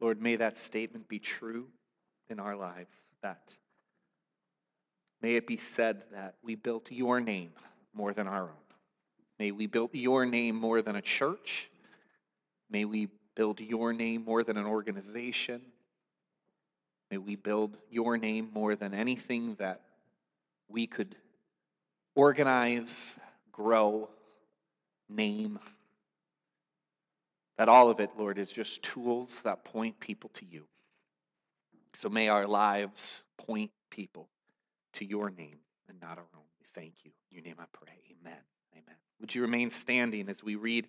Lord, may that statement be true in our lives. That may it be said that we built your name more than our own. May we build your name more than a church. May we build your name more than an organization. May we build your name more than anything that we could organize, grow, name. That all of it, Lord, is just tools that point people to you. So may our lives point people to your name and not our own. We thank you. In your name I pray. Amen. Amen. Would you remain standing as we read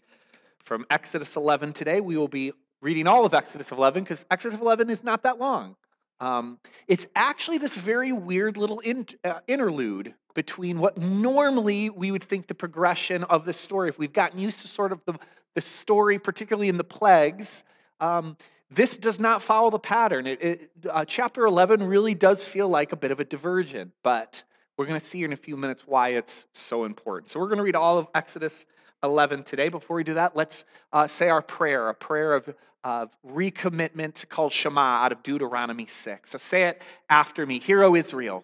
from Exodus 11 today? We will be reading all of Exodus 11 because Exodus 11 is not that long. Um, it's actually this very weird little in, uh, interlude between what normally we would think the progression of the story, if we've gotten used to sort of the, the story, particularly in the plagues, um, this does not follow the pattern. It, it, uh, chapter 11 really does feel like a bit of a diversion, but we're going to see in a few minutes why it's so important. So we're going to read all of Exodus 11 today. Before we do that, let's uh, say our prayer, a prayer of of recommitment called Shema out of Deuteronomy 6. So say it after me. Hear, O Israel,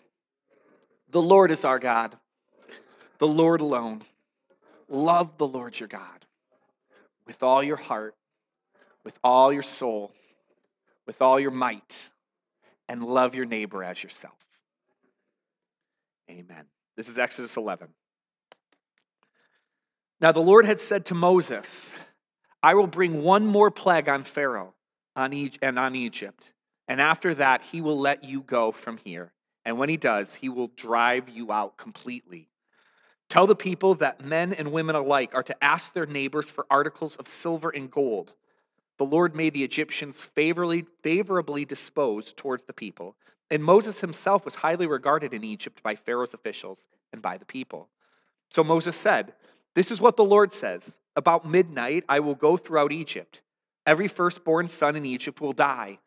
the Lord is our God, the Lord alone. Love the Lord your God with all your heart, with all your soul, with all your might, and love your neighbor as yourself. Amen. This is Exodus 11. Now the Lord had said to Moses, I will bring one more plague on Pharaoh on and on Egypt. And after that, he will let you go from here. And when he does, he will drive you out completely. Tell the people that men and women alike are to ask their neighbors for articles of silver and gold. The Lord made the Egyptians favorably, favorably disposed towards the people, and Moses himself was highly regarded in Egypt by Pharaoh's officials and by the people. So Moses said, This is what the Lord says about midnight, I will go throughout Egypt. Every firstborn son in Egypt will die,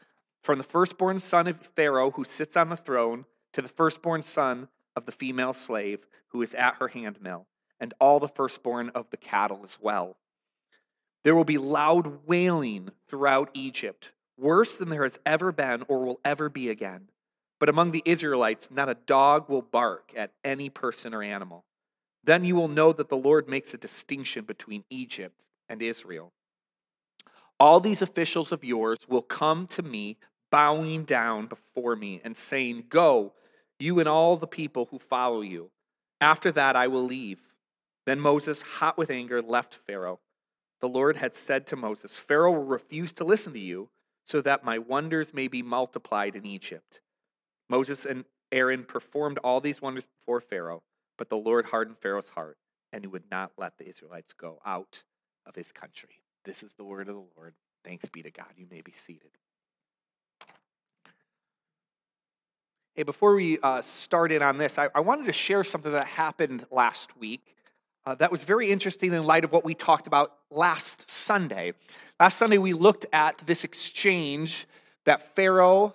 from the firstborn son of Pharaoh who sits on the throne to the firstborn son of the female slave who is at her handmill, and all the firstborn of the cattle as well. There will be loud wailing throughout Egypt, worse than there has ever been or will ever be again. But among the Israelites, not a dog will bark at any person or animal. Then you will know that the Lord makes a distinction between Egypt and Israel. All these officials of yours will come to me, bowing down before me and saying, Go, you and all the people who follow you. After that, I will leave. Then Moses, hot with anger, left Pharaoh. The Lord had said to Moses, Pharaoh will refuse to listen to you, so that my wonders may be multiplied in Egypt. Moses and Aaron performed all these wonders before Pharaoh. But the Lord hardened Pharaoh's heart, and he would not let the Israelites go out of his country. This is the word of the Lord. Thanks be to God. You may be seated. Hey, before we uh, start in on this, I, I, wanted to share something that happened last week uh, that was very interesting in light of what we talked about last Sunday. Last Sunday, we looked at this exchange that Pharaoh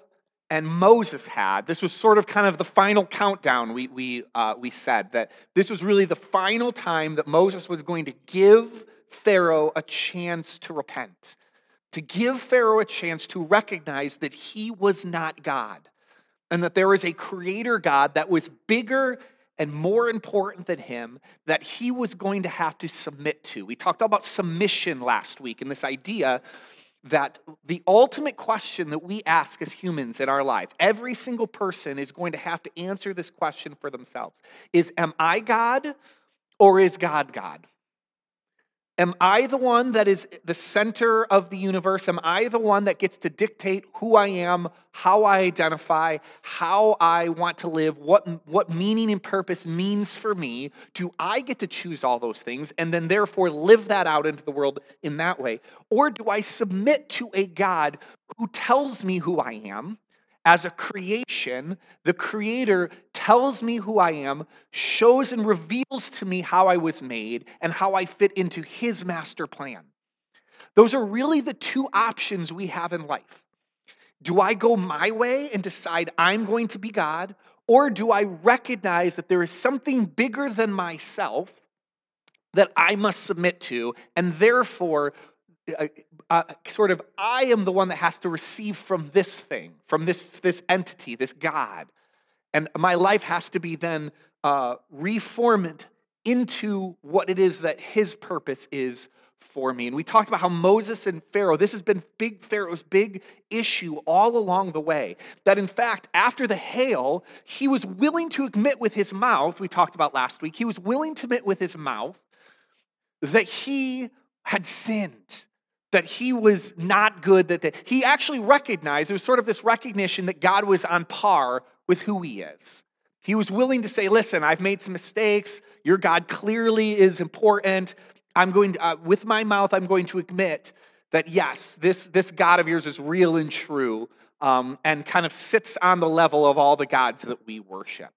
and Moses had. This was sort of kind of the final countdown, we, we, uh, we said, that this was really the final time that Moses was going to give Pharaoh a chance to repent, to give Pharaoh a chance to recognize that he was not God, and that there was a creator God that was bigger and more important than him that he was going to have to submit to. We talked about submission last week and this idea that the ultimate question that we ask as humans in our life, every single person is going to have to answer this question for themselves is Am I God or is God God? Am I the one that is the center of the universe? Am I the one that gets to dictate who I am, how I identify, how I want to live, what, what meaning and purpose means for me? Do I get to choose all those things and then therefore live that out into the world in that way? Or do I submit to a God who tells me who I am? As a creation, the Creator tells me who I am, shows and reveals to me how I was made, and how I fit into His master plan. Those are really the two options we have in life. Do I go my way and decide I'm going to be God, or do I recognize that there is something bigger than myself that I must submit to, and therefore uh, uh, sort of, I am the one that has to receive from this thing, from this, this entity, this God. And my life has to be then uh, reformed into what it is that his purpose is for me. And we talked about how Moses and Pharaoh, this has been big Pharaoh's big issue all along the way. That in fact, after the hail, he was willing to admit with his mouth, we talked about last week, he was willing to admit with his mouth that he had sinned, that he was not good, that the, he actually recognized, there was sort of this recognition that God was on par with who he is. He was willing to say, Listen, I've made some mistakes. Your God clearly is important. I'm going to, uh, with my mouth, I'm going to admit that yes, this, this God of yours is real and true um, and kind of sits on the level of all the gods that we worship.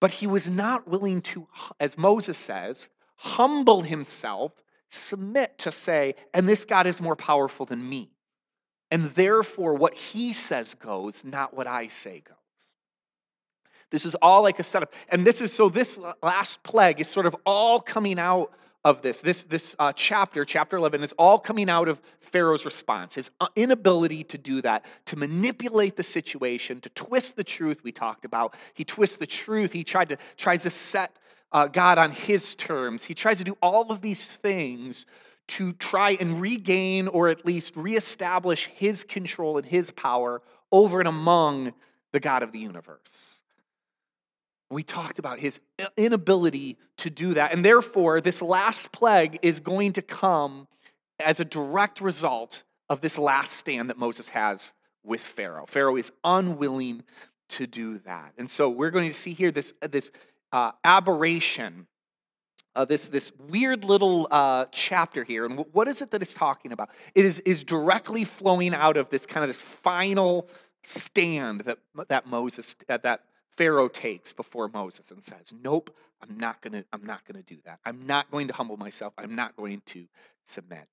But he was not willing to, as Moses says, humble himself, submit to say, and this God is more powerful than me. And therefore, what he says goes, not what I say goes. This is all like a setup. And this is so, this last plague is sort of all coming out of this. This, this uh, chapter, chapter 11, is all coming out of Pharaoh's response, his uh, inability to do that, to manipulate the situation, to twist the truth we talked about. He twists the truth. He tried to, tries to set uh, God on his terms. He tries to do all of these things to try and regain or at least reestablish his control and his power over and among the God of the universe. We talked about his inability to do that. And therefore, this last plague is going to come as a direct result of this last stand that Moses has with Pharaoh. Pharaoh is unwilling to do that. And so we're going to see here this, this uh, aberration, uh, this, this weird little uh, chapter here. And what is it that it's talking about? It is, is directly flowing out of this kind of this final stand that, that Moses, that Pharaoh takes before Moses and says, Nope, I'm not gonna, I'm not gonna do that. I'm not going to humble myself. I'm not going to submit.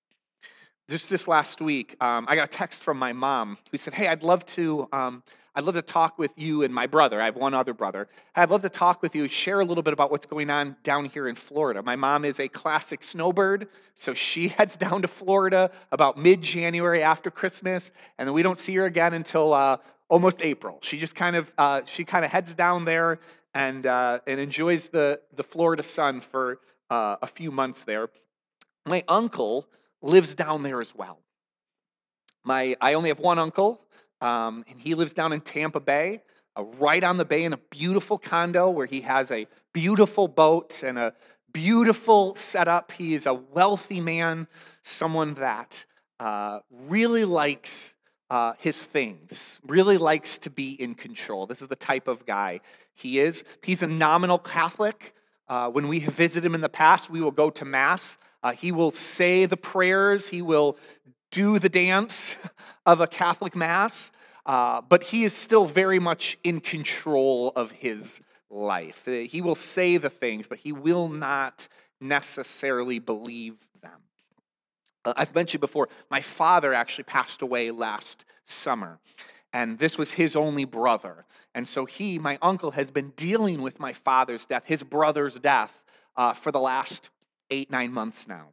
Just this last week, um, I got a text from my mom who said, Hey, I'd love to, um, I'd love to talk with you and my brother. I have one other brother. I'd love to talk with you, share a little bit about what's going on down here in Florida. My mom is a classic snowbird, so she heads down to Florida about mid January after Christmas, and then we don't see her again until uh, almost April. She just kind of uh, she kind of heads down there and uh, and enjoys the the Florida sun for uh, a few months there. My uncle lives down there as well. My I only have one uncle, um, and he lives down in Tampa Bay, uh, right on the bay in a beautiful condo where he has a beautiful boat and a beautiful setup. He is a wealthy man, someone that uh, really likes uh, his things, really likes to be in control. This is the type of guy he is. He's a nominal Catholic. Uh, when we visit him in the past, we will go to Mass. Uh, he will say the prayers, he will do the dance of a Catholic Mass, uh, but he is still very much in control of his life. Uh, he will say the things, but he will not necessarily believe them. Uh, I've mentioned before, my father actually passed away last summer, and this was his only brother. And so he, my uncle, has been dealing with my father's death, his brother's death, uh, for the last eight, nine months now.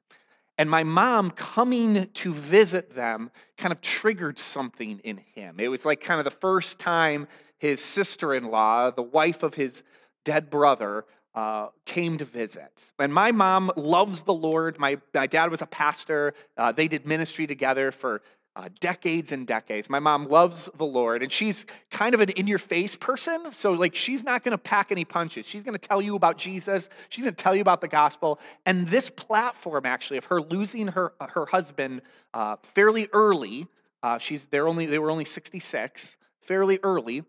And my mom coming to visit them kind of triggered something in him. It was like kind of the first time his sister in law, the wife of his dead brother, uh, came to visit. And my mom loves the Lord. My, my dad was a pastor. Uh, they did ministry together for uh, decades and decades. My mom loves the Lord, and she's kind of an in your face person. So, like, she's not going to pack any punches. She's going to tell you about Jesus, she's going to tell you about the gospel. And this platform, actually, of her losing her, her husband uh, fairly early, uh, she's, they're only, they were only 66, fairly early,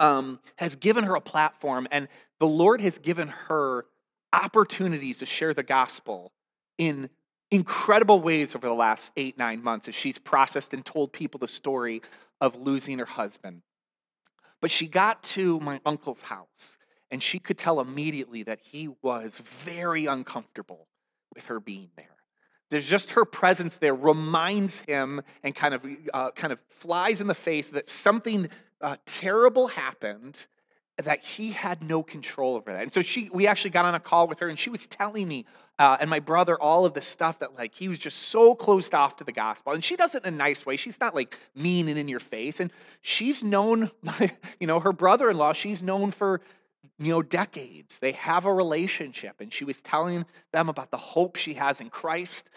um, has given her a platform, and the Lord has given her opportunities to share the gospel in incredible ways over the last eight, nine months as she's processed and told people the story of losing her husband. But she got to my uncle's house, and she could tell immediately that he was very uncomfortable with her being there. There's just her presence there reminds him and kind of uh, kind of flies in the face that something uh, terrible happened that he had no control over that. And so she, we actually got on a call with her, and she was telling me uh, and my brother all of the stuff that like he was just so closed off to the gospel. And she does it in a nice way. She's not like mean and in your face. And she's known, you know, her brother-in-law. She's known for you know decades. They have a relationship, and she was telling them about the hope she has in Christ.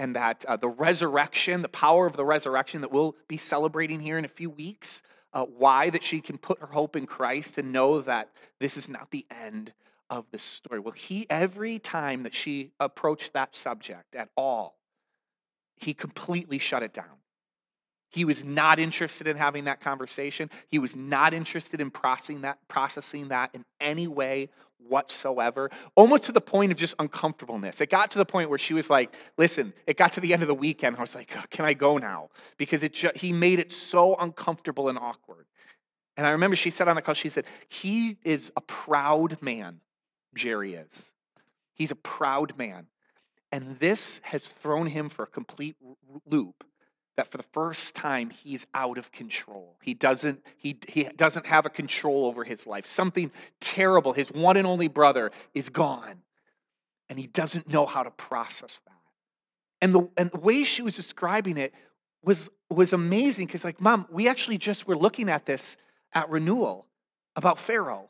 And that uh, the resurrection, the power of the resurrection that we'll be celebrating here in a few weeks, uh, why that she can put her hope in Christ and know that this is not the end of the story. Well, he, every time that she approached that subject at all, he completely shut it down. He was not interested in having that conversation. He was not interested in processing that, processing that in any way whatsoever, almost to the point of just uncomfortableness. It got to the point where she was like, listen, it got to the end of the weekend. I was like, can I go now? Because it ju- he made it so uncomfortable and awkward. And I remember she said on the call, she said, he is a proud man, Jerry is. He's a proud man. And this has thrown him for a complete loop that for the first time he's out of control. He doesn't he he doesn't have a control over his life. Something terrible, his one and only brother is gone. And he doesn't know how to process that. And the and the way she was describing it was was amazing because like mom, we actually just were looking at this at renewal about Pharaoh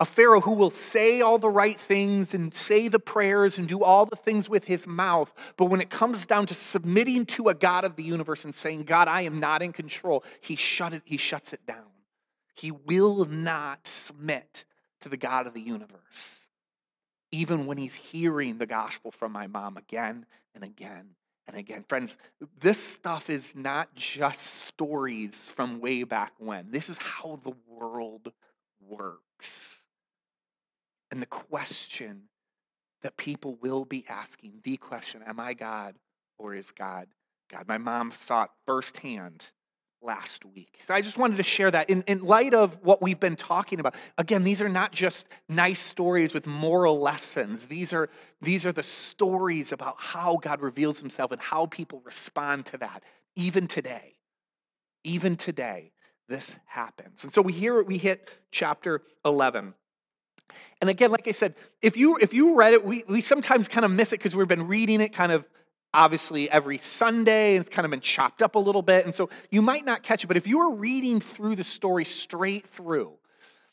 a Pharaoh who will say all the right things and say the prayers and do all the things with his mouth. But when it comes down to submitting to a God of the universe and saying, God, I am not in control, he, shut it, he shuts it down. He will not submit to the God of the universe, even when he's hearing the gospel from my mom again and again and again. Friends, this stuff is not just stories from way back when, this is how the world works. And the question that people will be asking, the question, am I God or is God God? My mom saw it firsthand last week. So I just wanted to share that in, in light of what we've been talking about. Again, these are not just nice stories with moral lessons. These are, these are the stories about how God reveals himself and how people respond to that, even today. Even today, this happens. And so we hear we hit chapter 11. And again, like I said, if you if you read it, we, we sometimes kind of miss it because we've been reading it kind of obviously every Sunday, and it's kind of been chopped up a little bit. And so you might not catch it, but if you were reading through the story straight through,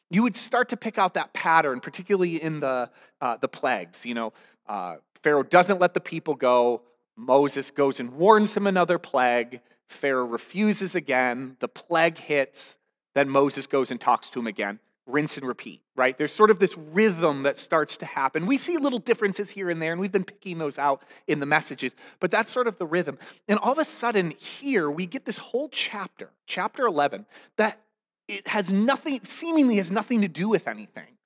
you would start to pick out that pattern, particularly in the uh, the plagues. You know, uh, Pharaoh doesn't let the people go. Moses goes and warns him another plague. Pharaoh refuses again. The plague hits. Then Moses goes and talks to him again rinse and repeat, right? There's sort of this rhythm that starts to happen. We see little differences here and there, and we've been picking those out in the messages, but that's sort of the rhythm. And all of a sudden, here we get this whole chapter, chapter 11, that it has nothing, seemingly has nothing to do with anything.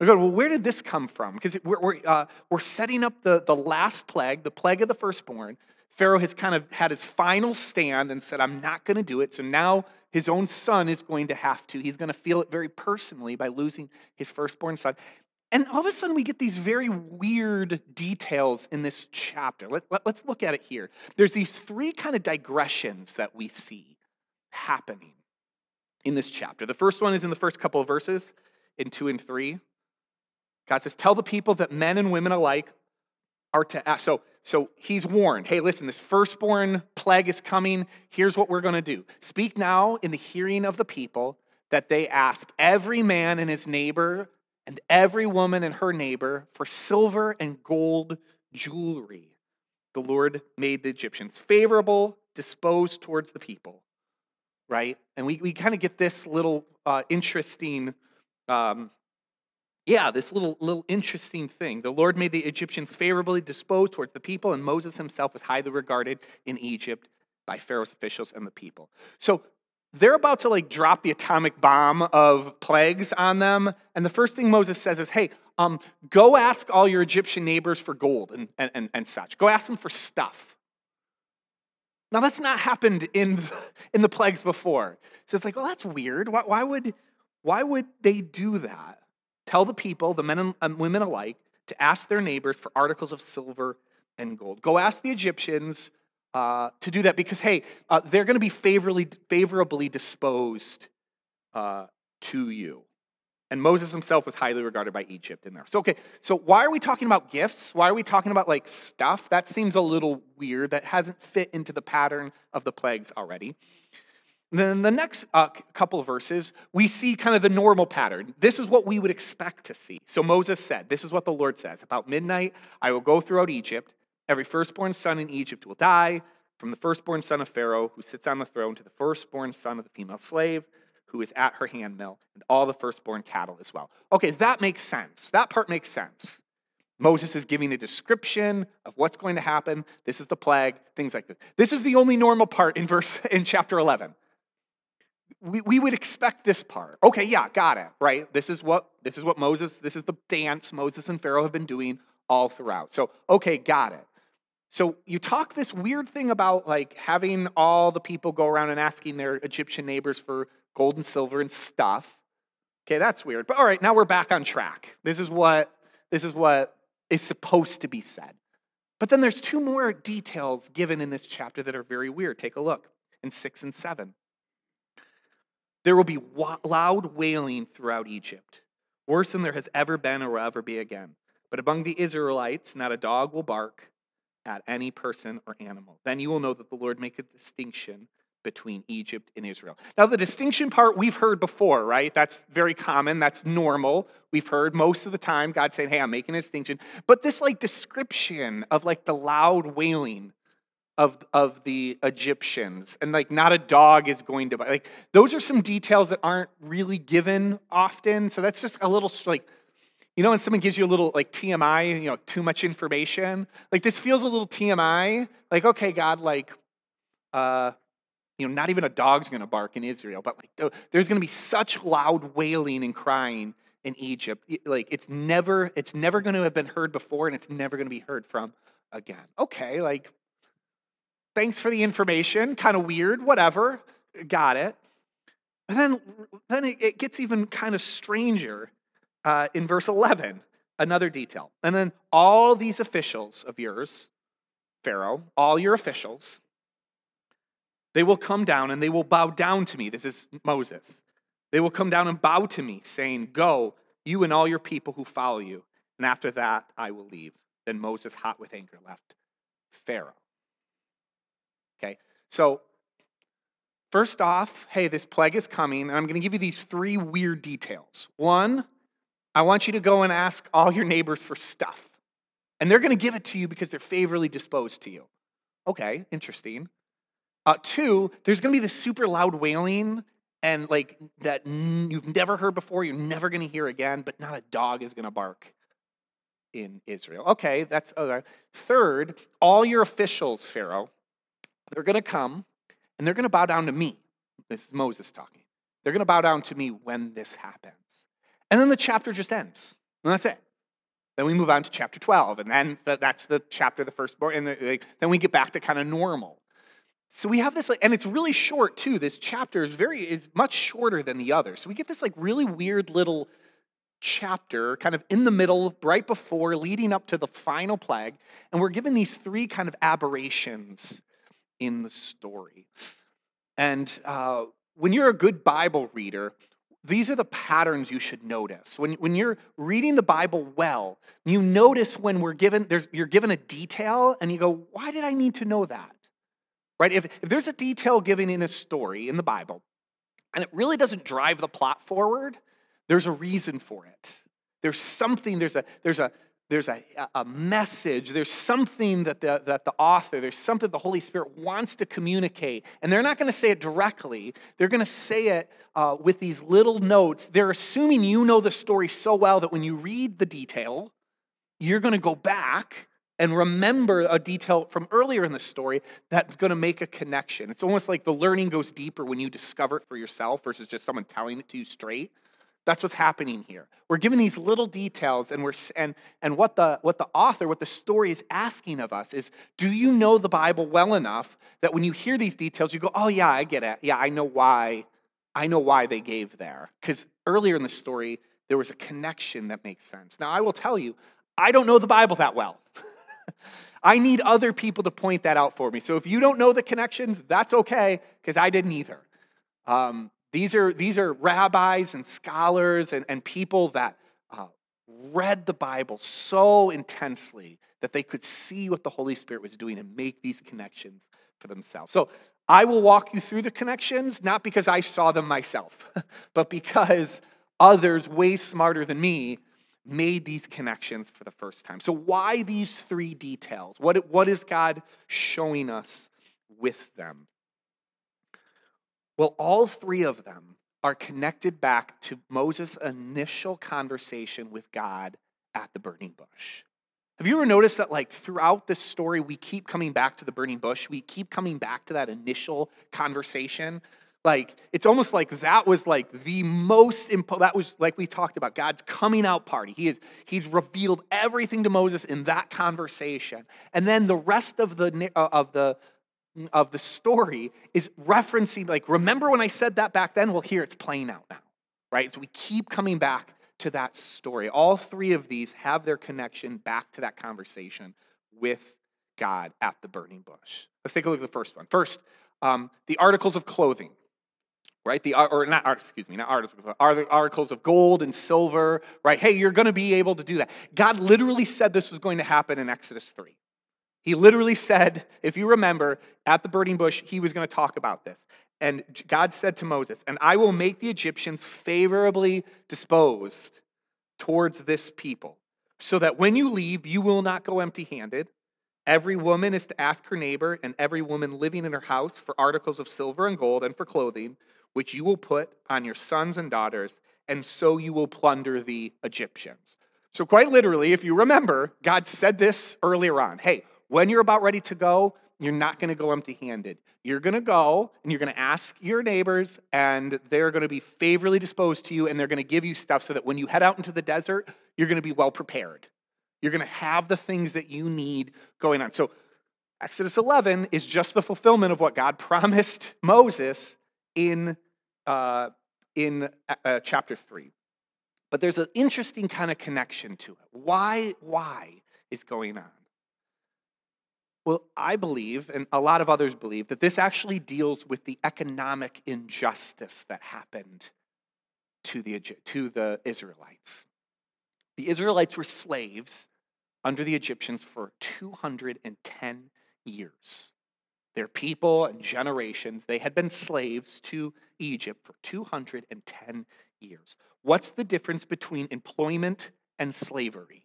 We're well, where did this come from? Because we're, we're, uh, we're setting up the, the last plague, the plague of the firstborn. Pharaoh has kind of had his final stand and said, I'm not going to do it. So now his own son is going to have to. He's going to feel it very personally by losing his firstborn son. And all of a sudden, we get these very weird details in this chapter. Let, let, let's look at it here. There's these three kind of digressions that we see happening in this chapter. The first one is in the first couple of verses, in two and three. God says, Tell the people that men and women alike are to ask. So, so he's warned hey, listen, this firstborn plague is coming. Here's what we're going to do speak now in the hearing of the people that they ask every man and his neighbor and every woman and her neighbor for silver and gold jewelry. The Lord made the Egyptians favorable, disposed towards the people, right? And we, we kind of get this little uh, interesting um, yeah, this little little interesting thing. The Lord made the Egyptians favorably disposed towards the people, and Moses himself was highly regarded in Egypt by Pharaoh's officials and the people. So they're about to like drop the atomic bomb of plagues on them, and the first thing Moses says is, "Hey, um, go ask all your Egyptian neighbors for gold and, and, and, such. Go ask them for stuff." Now that's not happened in in the plagues before. So it's like, well, that's weird. Why, why would why would they do that? Tell the people, the men and women alike, to ask their neighbors for articles of silver and gold. Go ask the Egyptians uh, to do that because, hey, uh, they're going to be favorably, favorably disposed uh, to you. And Moses himself was highly regarded by Egypt in there. So, okay, so why are we talking about gifts? Why are we talking about like stuff? That seems a little weird. That hasn't fit into the pattern of the plagues already. Then the next uh, couple verses, we see kind of the normal pattern. This is what we would expect to see. So Moses said, This is what the Lord says About midnight, I will go throughout Egypt. Every firstborn son in Egypt will die, from the firstborn son of Pharaoh, who sits on the throne, to the firstborn son of the female slave who is at her handmill, and all the firstborn cattle as well. Okay, that makes sense. That part makes sense. Moses is giving a description of what's going to happen. This is the plague, things like this. This is the only normal part in verse in chapter 11. We, we would expect this part. Okay, yeah, got it, right? This is what this is what Moses, this is the dance Moses and Pharaoh have been doing all throughout. So, okay, got it. So you talk this weird thing about like having all the people go around and asking their Egyptian neighbors for gold and silver and stuff. Okay, that's weird. But all right, now we're back on track. This is what this is what is supposed to be said. But then there's two more details given in this chapter that are very weird. Take a look in 6 and 7. There will be loud wailing throughout Egypt, worse than there has ever been or will ever be again. But among the Israelites, not a dog will bark at any person or animal. Then you will know that the Lord make a distinction between Egypt and Israel. Now, the distinction part we've heard before, right? That's very common. That's normal. We've heard most of the time God saying, Hey, I'm making a distinction. But this like description of like the loud wailing of, of the Egyptians and like not a dog is going to like those are some details that aren't really given often. So that's just a little like you know when someone gives you a little like TMI, you know, too much information. Like this feels a little TMI. Like okay, God, like uh you know, not even a dog's going to bark in Israel, but like there's going to be such loud wailing and crying in Egypt. Like it's never, it's never going to have been heard before, and it's never going to be heard from again. Okay, like thanks for the information. Kind of weird, whatever. Got it. And then, then it gets even kind of stranger uh, in verse 11. Another detail. And then all these officials of yours, Pharaoh, all your officials, they will come down and they will bow down to me. This is Moses. They will come down and bow to me, saying, Go, you and all your people who follow you. And after that, I will leave. Then Moses, hot with anger, left Pharaoh. Okay, so first off, hey, this plague is coming, and I'm going to give you these three weird details. One, I want you to go and ask all your neighbors for stuff. And they're going to give it to you because they're favorably disposed to you. Okay, interesting. Uh, two, there's going to be this super loud wailing and like that you've never heard before, you're never going to hear again, but not a dog is going to bark in Israel. Okay, that's okay. Third, all your officials, Pharaoh, they're going to come and they're going to bow down to me. This is Moses talking. They're going to bow down to me when this happens. And then the chapter just ends. And that's it. Then we move on to chapter 12, and then that's the chapter, the first firstborn, and the, then we get back to kind of normal. So we have this, like, and it's really short too. This chapter is very is much shorter than the other. So we get this like really weird little chapter, kind of in the middle, right before, leading up to the final plague, and we're given these three kind of aberrations in the story. And uh, when you're a good Bible reader, these are the patterns you should notice. When, when you're reading the Bible well, you notice when we're given, there's, you're given a detail and you go, why did I need to know that? right? If, if there's a detail given in a story in the Bible and it really doesn't drive the plot forward, there's a reason for it. There's something, there's a, there's a, there's a, a message, there's something that the, that the author, there's something the Holy Spirit wants to communicate. And they're not going to say it directly, they're going to say it uh, with these little notes. They're assuming you know the story so well that when you read the detail, you're going to go back and remember a detail from earlier in the story that's going to make a connection. It's almost like the learning goes deeper when you discover it for yourself versus just someone telling it to you straight. That's what's happening here. We're given these little details, and we're and and what the what the author, what the story is asking of us is, do you know the Bible well enough that when you hear these details, you go, oh yeah, I get it. Yeah, I know why. I know why they gave there. Because earlier in the story, there was a connection that makes sense. Now, I will tell you, I don't know the Bible that well. I need other people to point that out for me. So if you don't know the connections, that's okay, because I didn't either. Um, These are, these are rabbis and scholars and, and people that uh, read the Bible so intensely that they could see what the Holy Spirit was doing and make these connections for themselves. So I will walk you through the connections, not because I saw them myself, but because others, way smarter than me, made these connections for the first time. So, why these three details? What, what is God showing us with them? Well, all three of them are connected back to Moses' initial conversation with God at the burning bush. Have you ever noticed that, like, throughout this story, we keep coming back to the burning bush? We keep coming back to that initial conversation. Like, it's almost like that was like the most, impo- that was like we talked about, God's coming out party. He is, he's revealed everything to Moses in that conversation. And then the rest of the, uh, of the, of the story is referencing, like, remember when I said that back then? Well, here it's playing out now, right? So we keep coming back to that story. All three of these have their connection back to that conversation with God at the burning bush. Let's take a look at the first one. First, um, the articles of clothing, right? The or not excuse me, not articles, articles of gold and silver, right? Hey, you're going to be able to do that. God literally said this was going to happen in Exodus three. He literally said, if you remember, at the burning bush, he was going to talk about this. And God said to Moses, And I will make the Egyptians favorably disposed towards this people, so that when you leave, you will not go empty handed. Every woman is to ask her neighbor, and every woman living in her house for articles of silver and gold and for clothing, which you will put on your sons and daughters, and so you will plunder the Egyptians. So, quite literally, if you remember, God said this earlier on hey, when you're about ready to go, you're not going to go empty handed. You're going to go and you're going to ask your neighbors, and they're going to be favorably disposed to you, and they're going to give you stuff so that when you head out into the desert, you're going to be well prepared. You're going to have the things that you need going on. So, Exodus 11 is just the fulfillment of what God promised Moses in, uh, in uh, uh chapter 3. But there's an interesting kind of connection to it. Why, why is going on? Well, I believe, and a lot of others believe, that this actually deals with the economic injustice that happened to the, to the Israelites. The Israelites were slaves under the Egyptians for 210 years. Their people and generations, they had been slaves to Egypt for 210 years. What's the difference between employment and slavery?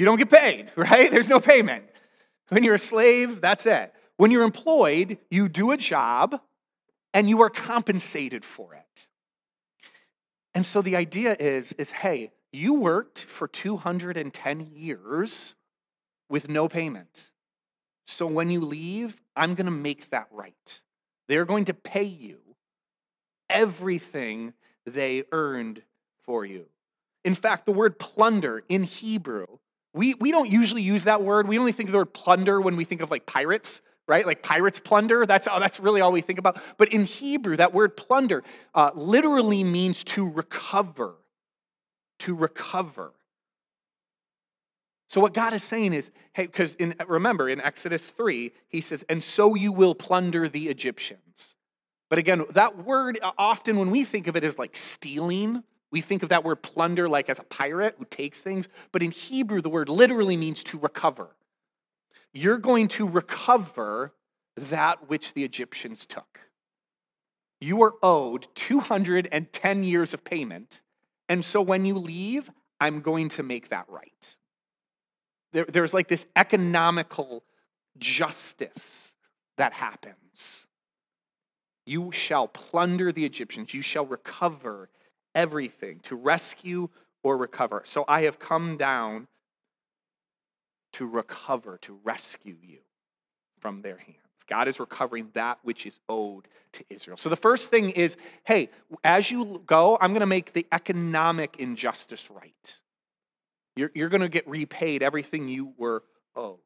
You don't get paid, right? There's no payment. When you're a slave, that's it. When you're employed, you do a job and you are compensated for it. And so the idea is is hey, you worked for 210 years with no payment. So when you leave, I'm going to make that right. They're going to pay you everything they earned for you. In fact, the word plunder in Hebrew we, we don't usually use that word. We only think of the word plunder when we think of like pirates, right? Like pirates plunder. That's, that's really all we think about. But in Hebrew, that word plunder uh, literally means to recover. To recover. So what God is saying is, hey, because remember in Exodus 3, he says, and so you will plunder the Egyptians. But again, that word uh, often when we think of it as like stealing we think of that word plunder like as a pirate who takes things, but in Hebrew, the word literally means to recover. You're going to recover that which the Egyptians took. You are owed 210 years of payment, and so when you leave, I'm going to make that right. There, there's like this economical justice that happens. You shall plunder the Egyptians, you shall recover everything to rescue or recover. So I have come down to recover, to rescue you from their hands. God is recovering that which is owed to Israel. So the first thing is hey, as you go, I'm going to make the economic injustice right. You're, you're going to get repaid everything you were owed.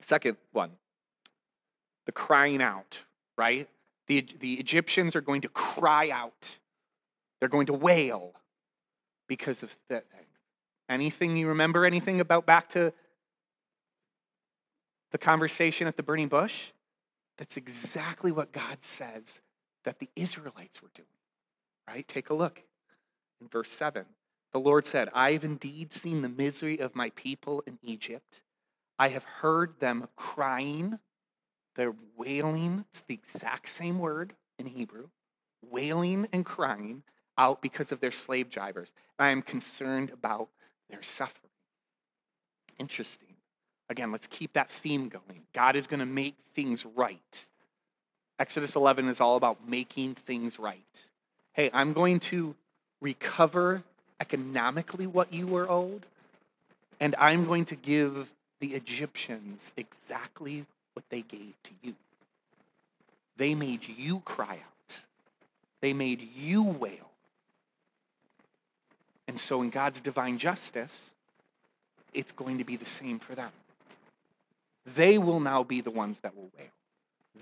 Second one, the crying out, right? The, the Egyptians are going to cry out they're going to wail because of that. Anything you remember anything about back to the conversation at the burning bush? That's exactly what God says that the Israelites were doing. Right? Take a look in verse 7. The Lord said, I have indeed seen the misery of my people in Egypt. I have heard them crying. They're wailing. It's the exact same word in Hebrew wailing and crying out because of their slave drivers. I am concerned about their suffering. Interesting. Again, let's keep that theme going. God is going to make things right. Exodus 11 is all about making things right. Hey, I'm going to recover economically what you were owed, and I'm going to give the Egyptians exactly what they gave to you. They made you cry out, they made you wail. And so, in God's divine justice, it's going to be the same for them. They will now be the ones that will wail.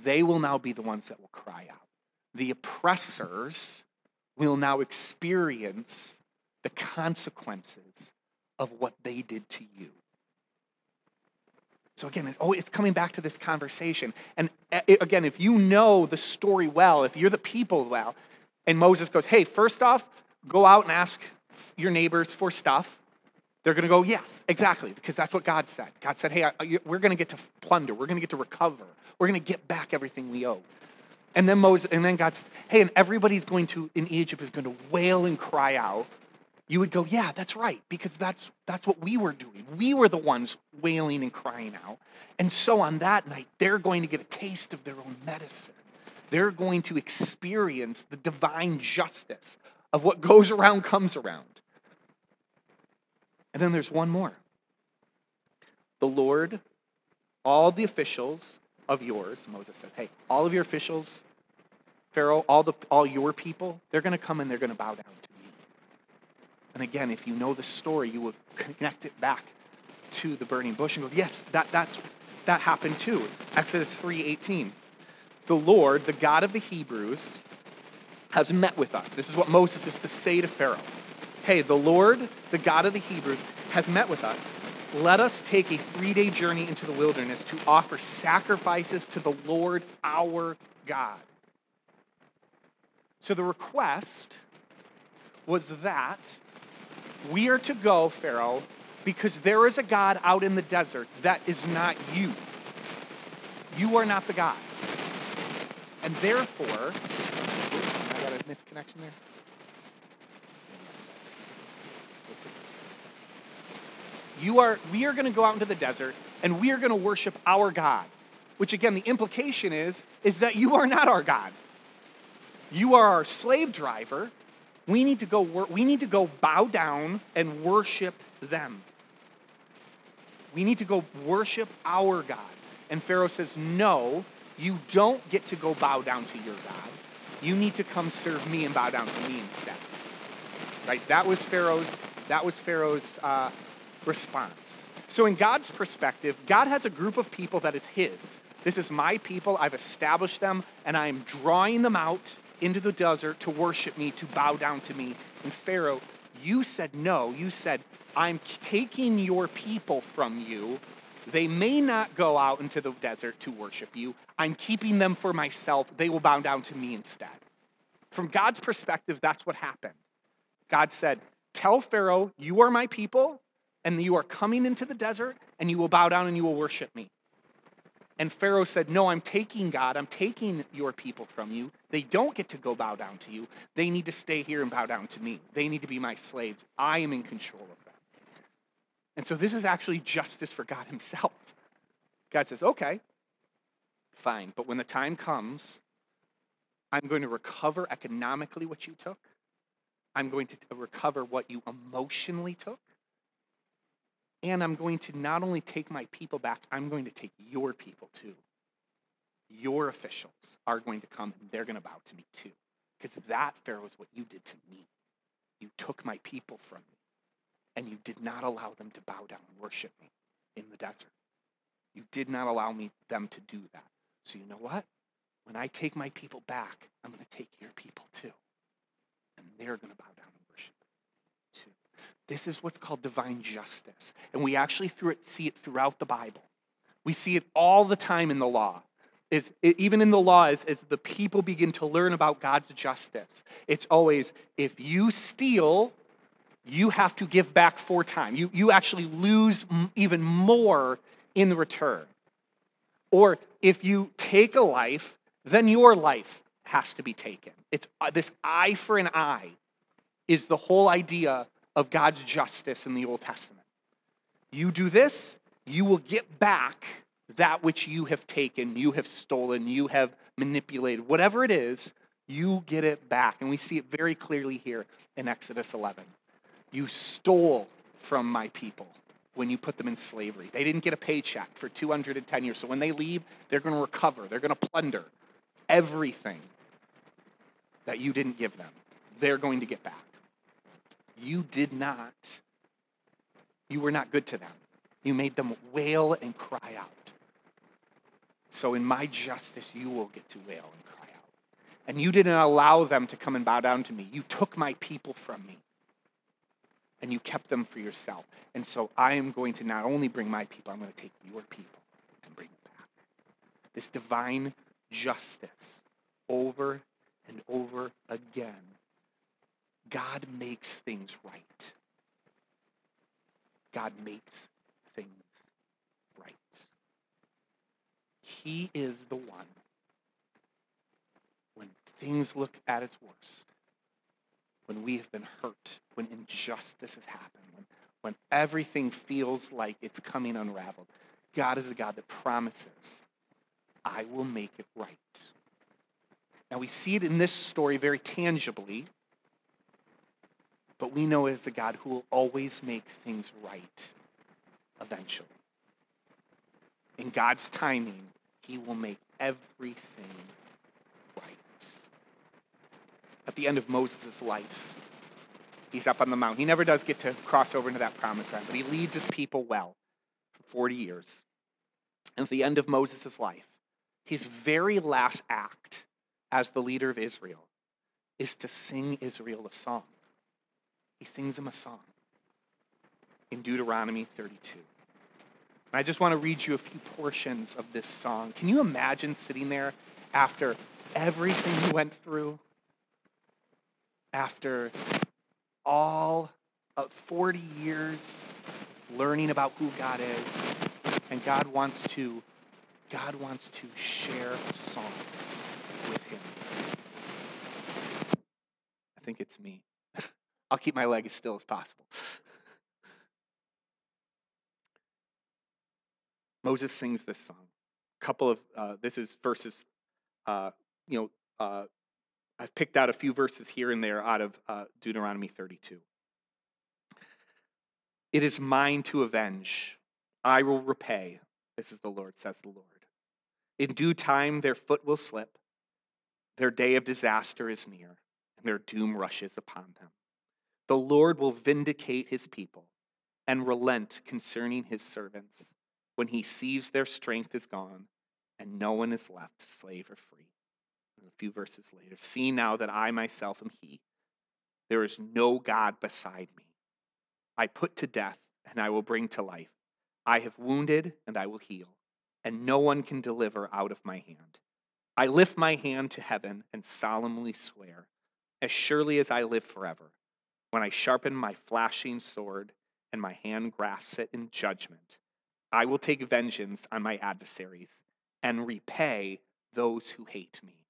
They will now be the ones that will cry out. The oppressors will now experience the consequences of what they did to you. So again, oh, it's coming back to this conversation. And eh, again, if you know the story well, if you're the people well, and Moses goes, hey, first off, go out and ask your neighbors for stuff. They're going to go, yes, exactly, because that's what God said. God said, hey, we're going to get to plunder. We're going to get to recover. We're going to get back everything we owe. And then Moses, and then God says, hey, and everybody's going to, in Egypt, is going to wail and cry out you would go, yeah, that's right, because that's that's what we were doing. We were the ones wailing and crying out. And so on that night, they're going to get a taste of their own medicine. They're going to experience the divine justice of what goes around comes around. And then there's one more. The Lord, all the officials of yours, Moses said, hey, all of your officials, Pharaoh, all the all your people, they're going to come and they're going to bow down to me. and again, if you know the story, you will connect it back to the burning bush and go, yes, that, that's, that happened too. Exodus 3.18. The Lord, the God of the Hebrews, has met with us. This is what Moses is to say to Pharaoh. Hey, the Lord, the God of the Hebrews, has met with us. Let us take a three day journey into the wilderness to offer sacrifices to the Lord our God. So the request was that we are to go, Pharaoh, because there is a God out in the desert that is not you. You are not the God. And therefore, Misconnection there. You are, we are going to go out into the desert and we are going to worship our God. Which again, the implication is, is that you are not our God. You are our slave driver we need to go we need to go bow down and worship them. We need to go worship our God. And Pharaoh says, "No, you don't get to go bow down to your God. You need to come serve me and bow down to me instead." Right? That was Pharaoh's that was Pharaoh's uh, response. So in God's perspective, God has a group of people that is his. This is my people. I've established them and I am drawing them out into the desert to worship me, to bow down to me. And Pharaoh, you said no. You said, I'm taking your people from you. They may not go out into the desert to worship you. I'm keeping them for myself. They will bow down to me instead. From God's perspective, that's what happened. God said, Tell Pharaoh, you are my people, and you are coming into the desert, and you will bow down and you will worship me. And Pharaoh said, No, I'm taking God, I'm taking your people from you. They don't get to go bow down to you. They need to stay here and bow down to me. They need to be my slaves. I am in control of them. And so this is actually justice for God Himself. God says, Okay, fine. But when the time comes, I'm going to recover economically what you took. I'm going to recover what you emotionally took. And I'm going to not only take my people back, I'm going to take your people too. Your officials are going to come and they're going to bow to me too. Because that, Pharaoh, is what you did to me. You took my people from me, and you did not allow them to bow down and worship me in the desert. You did not allow me them to do that. So you know what? When I take my people back, I'm going to take your people too. And they're going to bow down and worship too. this is what's called divine justice. And we actually it, see it throughout the Bible. We see it all the time in the law. is even in the law, as, as the people begin to learn about God's justice, it's always if you steal, you have to give back four times. You, you actually lose even more in the return. Or if you take a life, then your life has to be taken. It's uh, this eye for an eye is the whole idea of God's justice in the Old Testament. You do this, you will get back that which you have taken, you have stolen, you have manipulated, whatever it is, you get it back. And we see it very clearly here in Exodus 11. You stole from my people when you put them in slavery. They didn't get a paycheck for 210 years. So when they leave, they're going to recover, they're going to plunder everything that you didn't give them. They're going to get back. You did not, you were not good to them. You made them wail and cry out. So in my justice, you will get to wail and cry out. And you didn't allow them to come and bow down to me. You took my people from me and you kept them for yourself. And so I am going to not only bring my people, I'm going to take your people and bring them back. This divine justice over and over again. God makes things right. God makes things right. He is the one when things look at its worst when we have been hurt, when injustice has happened, when, when everything feels like it's coming unraveled. God is a God that promises, I will make it right. Now, we see it in this story very tangibly, but we know it's a God who will always make things right eventually. In God's timing, He will make everything at the end of Moses' life. He's up on the mountain. He never does get to cross over into that promised land, but he leads his people well for 40 years. And at the end of Moses' life, his very last act as the leader of Israel is to sing Israel a song. He sings them a song in Deuteronomy 32. And I just want to read you a few portions of this song. Can you imagine sitting there after everything you went through? After all of 40 years learning about who God is, and God wants to God wants to share a song with him. I think it's me. I'll keep my leg as still as possible. Moses sings this song. A couple of uh, this is verses, uh, you know, uh, I've picked out a few verses here and there out of uh, Deuteronomy 32. It is mine to avenge. I will repay. This is the Lord, says the Lord. In due time, their foot will slip. Their day of disaster is near, and their doom rushes upon them. The Lord will vindicate his people and relent concerning his servants when he sees their strength is gone and no one is left, slave or free a few verses later, see now that I myself am He. There is no God beside me. I put to death, and I will bring to life. I have wounded, and I will heal, and no one can deliver out of my hand. I lift my hand to heaven and solemnly swear, as surely as I live forever, when I sharpen my flashing sword and my hand grasps it in judgment, I will take vengeance on my adversaries and repay those who hate me.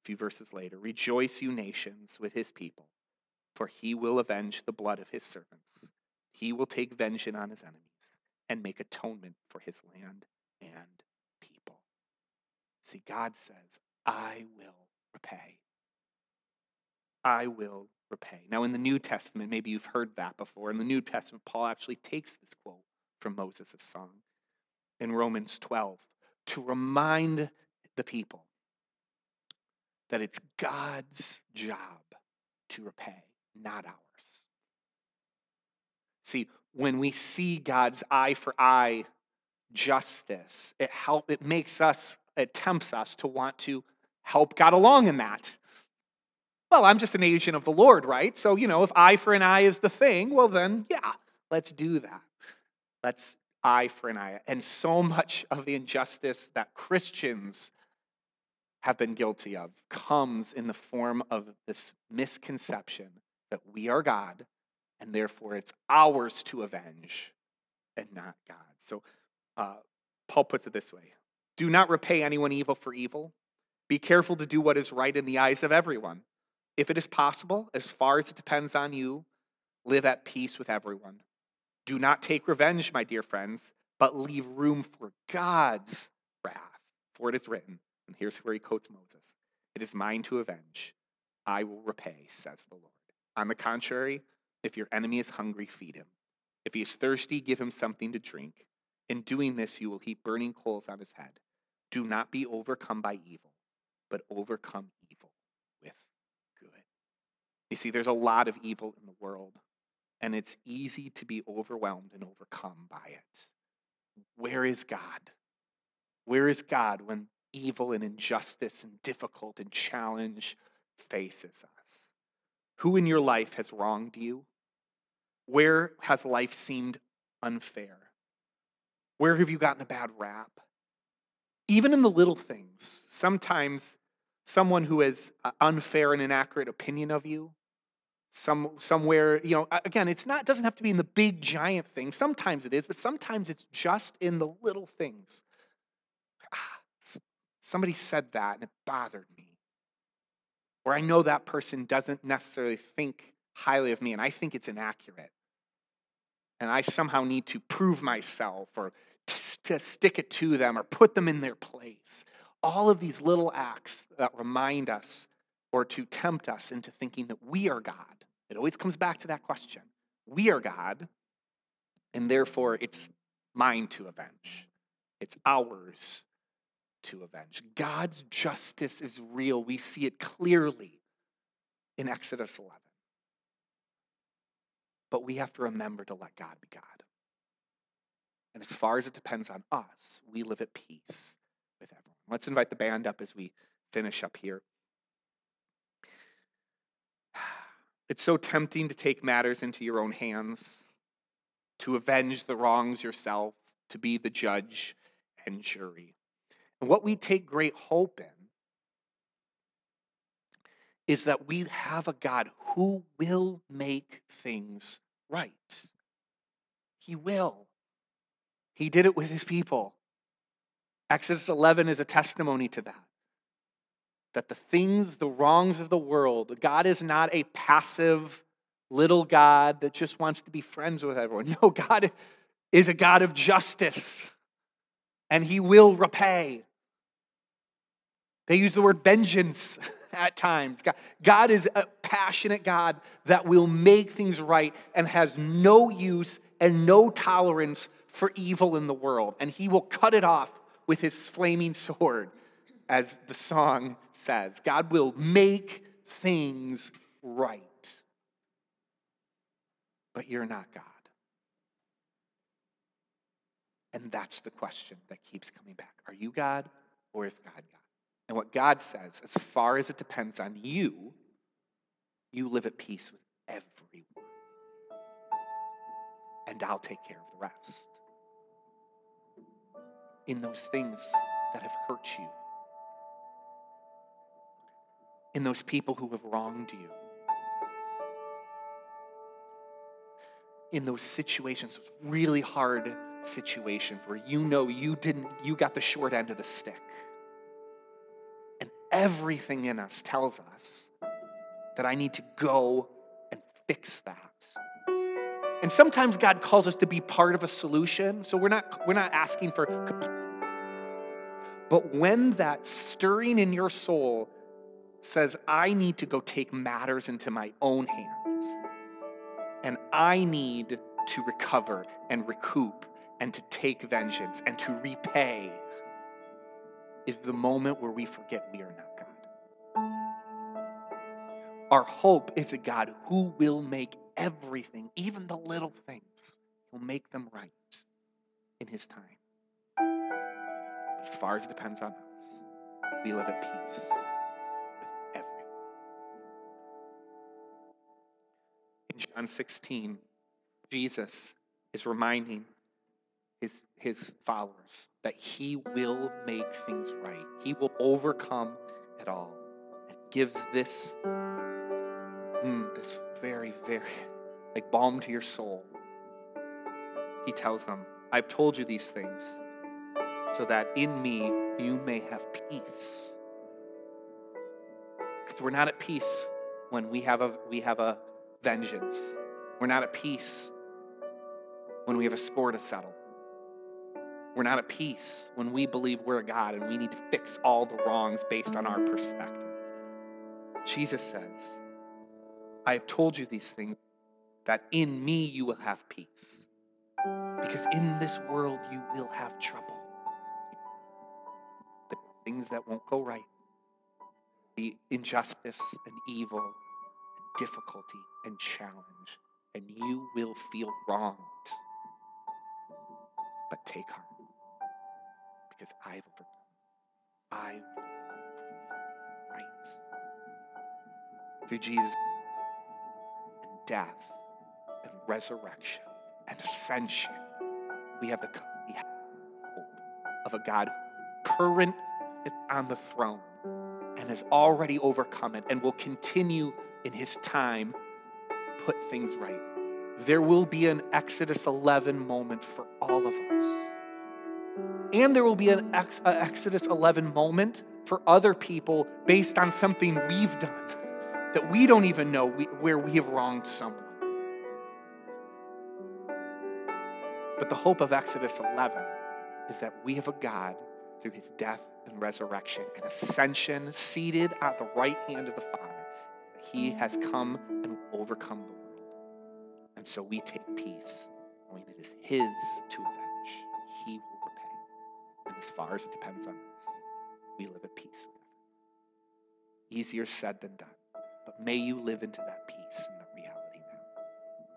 A few verses later, rejoice, you nations, with his people, for he will avenge the blood of his servants. He will take vengeance on his enemies and make atonement for his land and people. See, God says, I will repay. I will repay. Now, in the New Testament, maybe you've heard that before. In the New Testament, Paul actually takes this quote from Moses' song in Romans 12 to remind the people that it's God's job to repay, not ours. See, when we see God's eye for eye justice, it help it makes us, it tempts us to want to help God along in that. Well, I'm just an agent of the Lord, right? So, you know, if eye for an eye is the thing, well then, yeah, let's do that. Let's eye for an eye. And so much of the injustice that Christians have been guilty of comes in the form of this misconception that we are God and therefore it's ours to avenge and not God. So uh, Paul puts it this way Do not repay anyone evil for evil. Be careful to do what is right in the eyes of everyone. If it is possible, as far as it depends on you, live at peace with everyone. Do not take revenge, my dear friends, but leave room for God's wrath. For it is written, and here's where he quotes Moses It is mine to avenge. I will repay, says the Lord. On the contrary, if your enemy is hungry, feed him. If he is thirsty, give him something to drink. In doing this, you will heap burning coals on his head. Do not be overcome by evil, but overcome evil with good. You see, there's a lot of evil in the world, and it's easy to be overwhelmed and overcome by it. Where is God? Where is God when evil and injustice and difficult and challenge faces us? Who in your life has wronged you? Where has life seemed unfair? Where have you gotten a bad rap? Even in the little things, sometimes someone who has unfair and inaccurate opinion of you, some somewhere, you know, again, it's not doesn't have to be in the big giant things. Sometimes it is, but sometimes it's just in the little things. Somebody said that and it bothered me. Or I know that person doesn't necessarily think highly of me and I think it's inaccurate and I somehow need to prove myself or to stick it to them or put them in their place. All of these little acts that remind us or to tempt us into thinking that we are God. It always comes back to that question. We are God, and therefore it's mine to avenge. It's ours to avenge. God's justice is real. We see it clearly in Exodus 11. But we have to remember to let God be God. And as far as it depends on us, we live at peace with everyone. Let's invite the band up as we finish up here. It's so tempting to take matters into your own hands, to avenge the wrongs yourself, to be the judge and jury. And what we take great hope in is that we have a God who will make things right. He will. He did it with his people. Exodus 11 is a testimony to that. That the things, the wrongs of the world, God is not a passive little God that just wants to be friends with everyone. No, God is a God of justice, and he will repay. They use the word vengeance at times. God, is a passionate God that will make things right and has no use and no tolerance for evil in the world. And he will cut it off with his flaming sword, as the song says. God will make things right. But you're not God. And that's the question that keeps coming back. Are you God or is God God? And what God says, as far as it depends on you, you live at peace with everyone. And I'll take care of the rest. In those things that have hurt you, in those people who have wronged you, in those situations, those really hard situations where you know you didn't, you got the short end of the stick everything in us tells us that I need to go and fix that. And sometimes God calls us to be part of a solution. So we're not we're not asking for But when that stirring in your soul says I need to go take matters into my own hands and I need to recover and recoup and to take vengeance and to repay is the moment where we forget we are not God. Our hope is a God who will make everything, even the little things, He'll make them right in His time. As far as it depends on us, we live at peace with everyone. In John 16, Jesus is reminding his, his followers that he will make things right. He will overcome it all. And gives this, mm, this very, very, like balm to your soul. He tells them, I've told you these things so that in me you may have peace. Because we're not at peace when we have a we have a vengeance. We're not at peace when we have a score to settle. We're not at peace when we believe we're a God and we need to fix all the wrongs based on our perspective. Jesus says, I have told you these things that in me you will have peace. Because in this world you will have trouble. The things that won't go right, the injustice and evil and difficulty and challenge, and you will feel wronged. But take heart, because I've overcome. I've right. Through Jesus and death and resurrection and ascension, we have the we have hope of a God current on the throne and has already overcome it and will continue in his time put things right. There will be an Exodus 11 moment for all of us. And there will be an Ex- Exodus 11 moment for other people based on something we've done that we don't even know we, where we have wronged someone. But the hope of Exodus 11 is that we have a God through his death and resurrection and ascension, seated at the right hand of the Father. He has come and overcome the world. And so we take peace, knowing it is his to avenge. He as far as it depends on us, we live at peace with. Easier said than done. But may you live into that peace.